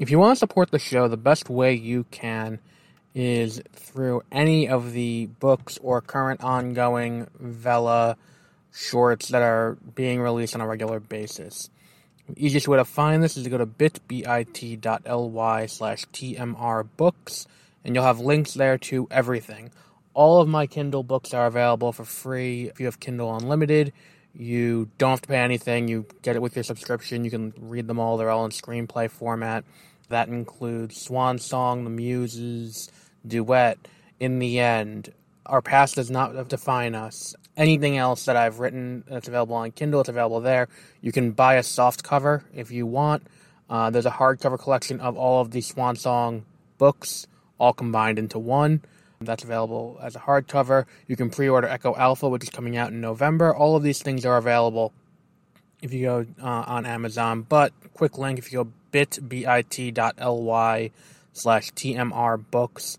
If you want to support the show, the best way you can is through any of the books or current ongoing Vella shorts that are being released on a regular basis. The easiest way to find this is to go to bit.bit.ly slash tmrbooks, and you'll have links there to everything. All of my Kindle books are available for free if you have Kindle Unlimited. You don't have to pay anything. You get it with your subscription. You can read them all. They're all in screenplay format. That includes Swan Song, The Muses, Duet, In the End, Our Past Does Not Define Us. Anything else that I've written that's available on Kindle, it's available there. You can buy a soft cover if you want. Uh, there's a hardcover collection of all of the Swan Song books, all combined into one. That's available as a hardcover. You can pre order Echo Alpha, which is coming out in November. All of these things are available if you go uh, on Amazon. But, quick link if you go bit.ly slash TMR books.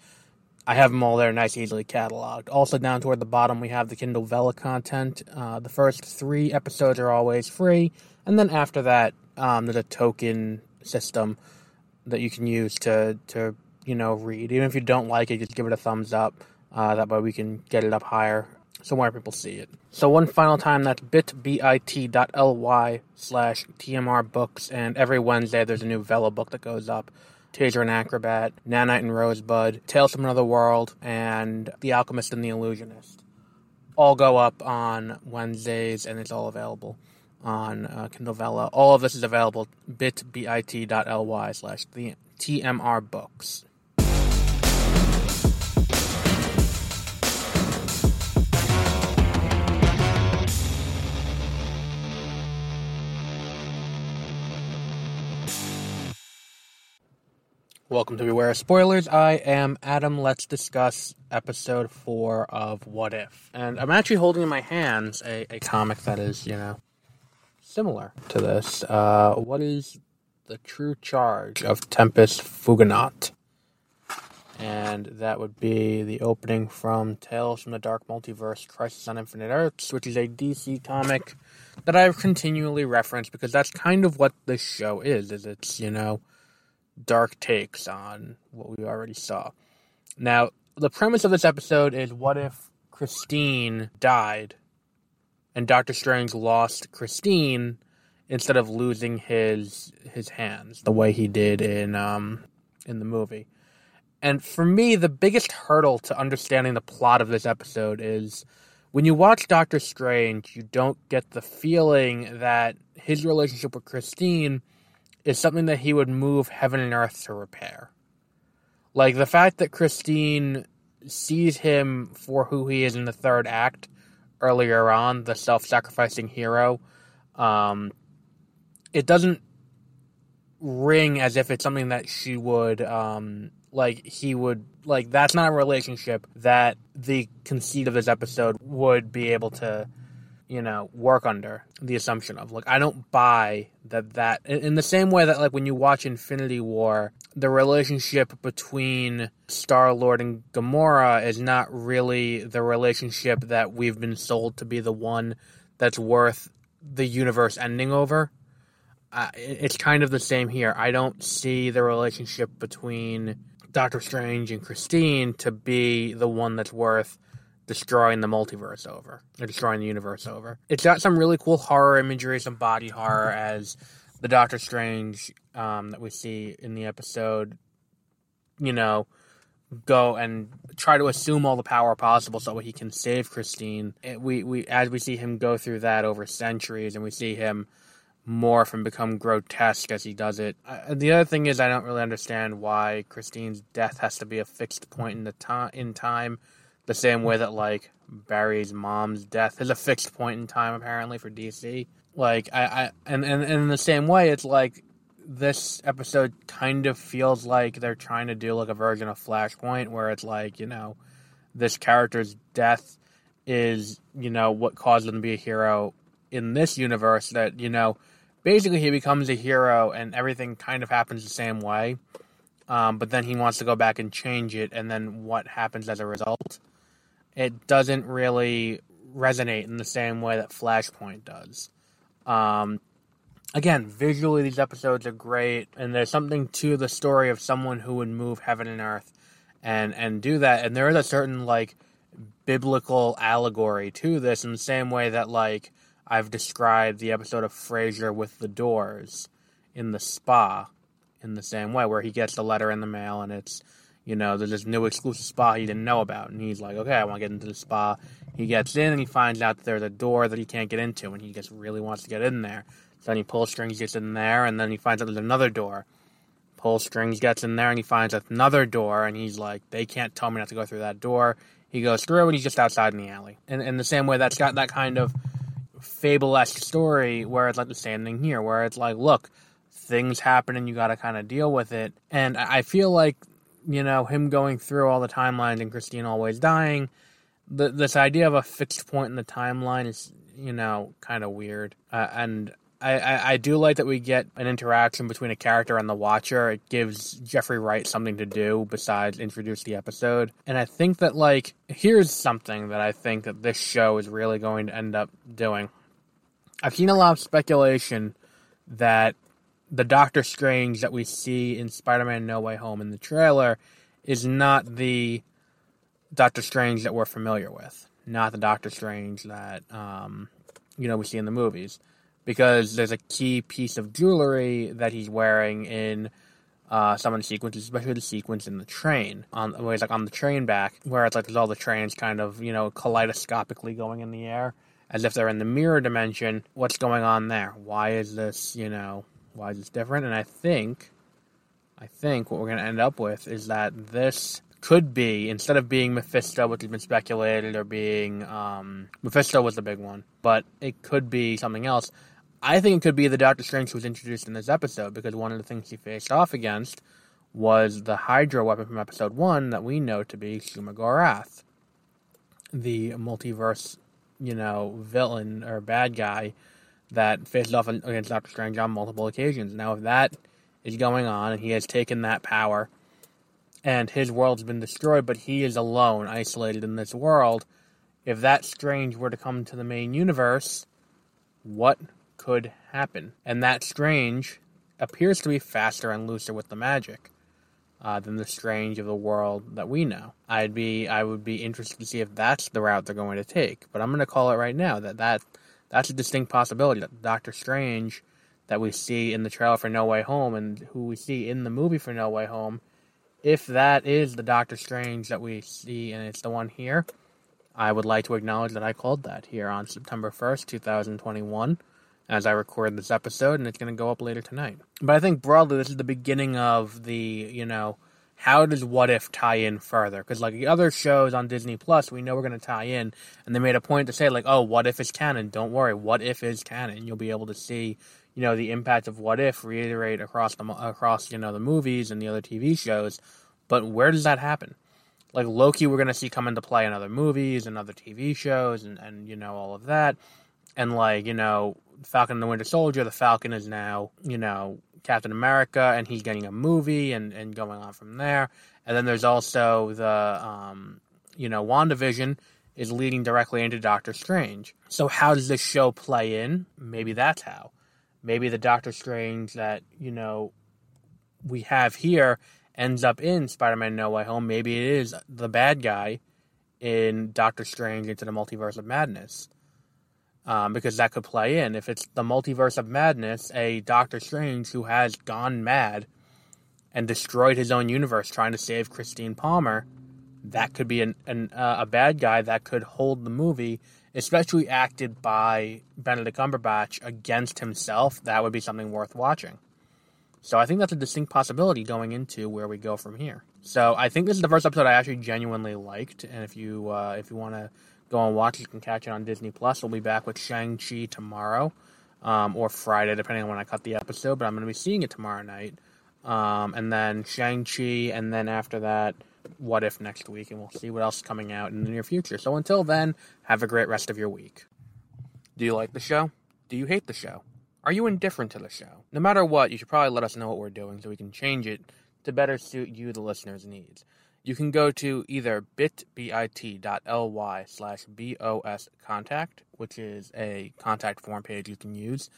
I have them all there, nice, easily cataloged. Also, down toward the bottom, we have the Kindle Vella content. Uh, the first three episodes are always free, and then after that, um, there's a token system that you can use to to you know read. Even if you don't like it, just give it a thumbs up. Uh, that way, we can get it up higher so more people see it. So one final time, that's bit.ly slash TMR books, and every Wednesday there's a new Vella book that goes up. Taser and Acrobat, Nanite and Rosebud, Tales from Another World, and The Alchemist and the Illusionist. All go up on Wednesdays, and it's all available on uh, Kindle Vella. All of this is available bit.ly slash the TMR books. Welcome to Beware of Spoilers. I am Adam. Let's discuss episode four of What If. And I'm actually holding in my hands a, a comic that is, you know, similar to this. Uh, what is the true charge of Tempus Fuginaut? And that would be the opening from Tales from the Dark Multiverse Crisis on Infinite Earths, which is a DC comic that I've continually referenced because that's kind of what this show is, is it's, you know, dark takes on what we already saw. Now, the premise of this episode is what if Christine died and Doctor Strange lost Christine instead of losing his his hands the way he did in um in the movie. And for me, the biggest hurdle to understanding the plot of this episode is when you watch Doctor Strange, you don't get the feeling that his relationship with Christine is something that he would move heaven and earth to repair. Like the fact that Christine sees him for who he is in the third act earlier on, the self sacrificing hero, um, it doesn't ring as if it's something that she would um, like he would like that's not a relationship that the conceit of this episode would be able to you know, work under the assumption of. Like, I don't buy that that in the same way that like when you watch Infinity War, the relationship between Star Lord and Gamora is not really the relationship that we've been sold to be the one that's worth the universe ending over. Uh, it's kind of the same here. I don't see the relationship between Doctor Strange and Christine to be the one that's worth destroying the multiverse over, or destroying the universe over. It's got some really cool horror imagery, some body horror, as the Doctor Strange um, that we see in the episode, you know, go and try to assume all the power possible so he can save Christine. It, we we as we see him go through that over centuries, and we see him morph and become grotesque as he does it. Uh, the other thing is, I don't really understand why Christine's death has to be a fixed point in the time in time the same way that like Barry's mom's death is a fixed point in time apparently for DC. Like I, I and, and, and in the same way it's like this episode kind of feels like they're trying to do like a version of Flashpoint where it's like, you know, this character's death is, you know, what caused him to be a hero in this universe that, you know, basically he becomes a hero and everything kind of happens the same way. Um, but then he wants to go back and change it, and then what happens as a result? It doesn't really resonate in the same way that Flashpoint does. Um, again, visually, these episodes are great, and there's something to the story of someone who would move heaven and earth and and do that. And there is a certain like biblical allegory to this, in the same way that like I've described the episode of Frasier with the doors in the spa in the same way, where he gets the letter in the mail and it's, you know, there's this new exclusive spa he didn't know about. And he's like, okay, I want to get into the spa. He gets in and he finds out that there's a door that he can't get into and he just really wants to get in there. So then he pulls strings, gets in there, and then he finds out there's another door. Pulls strings, gets in there, and he finds another door, and he's like, they can't tell me not to go through that door. He goes through, and he's just outside in the alley. And in the same way, that's got that kind of fable-esque story where it's like the same thing here, where it's like, look, things happen and you got to kind of deal with it. And I feel like, you know, him going through all the timelines and Christine always dying, the, this idea of a fixed point in the timeline is, you know, kind of weird. Uh, and I, I, I, do like that we get an interaction between a character and the watcher. It gives Jeffrey Wright something to do besides introduce the episode. And I think that, like, here's something that I think that this show is really going to end up doing. I've seen a lot of speculation that the Doctor Strange that we see in Spider-Man: No Way Home in the trailer is not the Doctor Strange that we're familiar with, not the Doctor Strange that um, you know we see in the movies, because there's a key piece of jewelry that he's wearing in uh, some of the sequences, especially the sequence in the train, on where he's like on the train back, where it's like there's all the trains kind of you know kaleidoscopically going in the air as if they're in the mirror dimension. What's going on there? Why is this you know why is this different? And I think, I think what we're going to end up with is that this could be instead of being Mephisto, which has been speculated, or being um, Mephisto was the big one, but it could be something else. I think it could be the Doctor Strange who was introduced in this episode because one of the things he faced off against was the Hydra weapon from episode one that we know to be Shuma-Gorath, the multiverse, you know, villain or bad guy that faced off against Doctor Strange on multiple occasions. Now, if that is going on and he has taken that power and his world's been destroyed, but he is alone, isolated in this world, if that Strange were to come to the main universe, what could happen? And that Strange appears to be faster and looser with the magic. Uh, than the strange of the world that we know. I'd be I would be interested to see if that's the route they're going to take. But I'm going to call it right now that that that's a distinct possibility that Doctor Strange that we see in the trailer for No Way Home and who we see in the movie for No Way Home, if that is the Doctor Strange that we see and it's the one here, I would like to acknowledge that I called that here on September 1st, 2021, as I record this episode, and it's going to go up later tonight. But I think broadly, this is the beginning of the, you know, how does What If tie in further? Because like the other shows on Disney Plus, we know we're going to tie in, and they made a point to say like, oh, What If is canon? Don't worry, What If is canon. You'll be able to see, you know, the impact of What If reiterate across the across you know the movies and the other TV shows. But where does that happen? Like Loki, we're going to see come into play in other movies and other TV shows, and and you know all of that, and like you know Falcon and the Winter Soldier, the Falcon is now you know Captain America, and he's getting a movie and, and going on from there. And then there's also the, um, you know, WandaVision is leading directly into Doctor Strange. So how does this show play in? Maybe that's how. Maybe the Doctor Strange that, you know, we have here ends up in Spider-Man No Way Home. Maybe it is the bad guy in Doctor Strange into the Multiverse of Madness um, because that could play in. If it's the multiverse of madness, a Doctor Strange who has gone mad and destroyed his own universe trying to save Christine Palmer, that could be an, an uh, a bad guy that could hold the movie, especially acted by Benedict Cumberbatch against himself. That would be something worth watching. So I think that's a distinct possibility going into where we go from here. So I think this is the first episode I actually genuinely liked, and if you uh, if you want to go and watch. You can catch it on Disney Plus. We'll be back with Shang Chi tomorrow. um, or Friday, depending on when I cut the episode. But I'm going to be seeing it tomorrow night. Um, and then Shang-Chi, and then after that, What If next week, and we'll see what else is coming out in the near future. So until then, have a great rest of your week. Do you like the show? Do you hate the show? Are you indifferent to the show? No matter what, you should probably let us know what we're doing so we can change it to better suit you, the listener's needs. You can go to either bit.ly slash BOS contact, which is a contact form page you can use.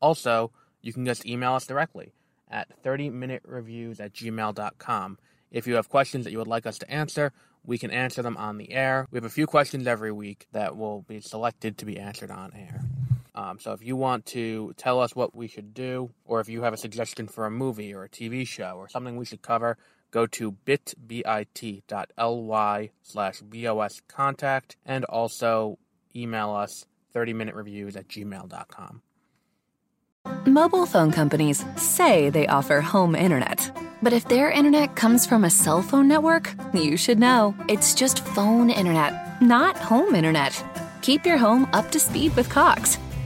Also, you can just email us directly at 30minutereviews at gmail.com. If you have questions that you would like us to answer, we can answer them on the air. We have a few questions every week that will be selected to be answered on air. Um, so if you want to tell us what we should do, or if you have a suggestion for a movie or a TV show or something we should cover, go to bit.ly slash bos contact and also email us 30minutereviews at gmail.com. Mobile phone companies say they offer home internet. But if their internet comes from a cell phone network, you should know. It's just phone internet, not home internet. Keep your home up to speed with Cox.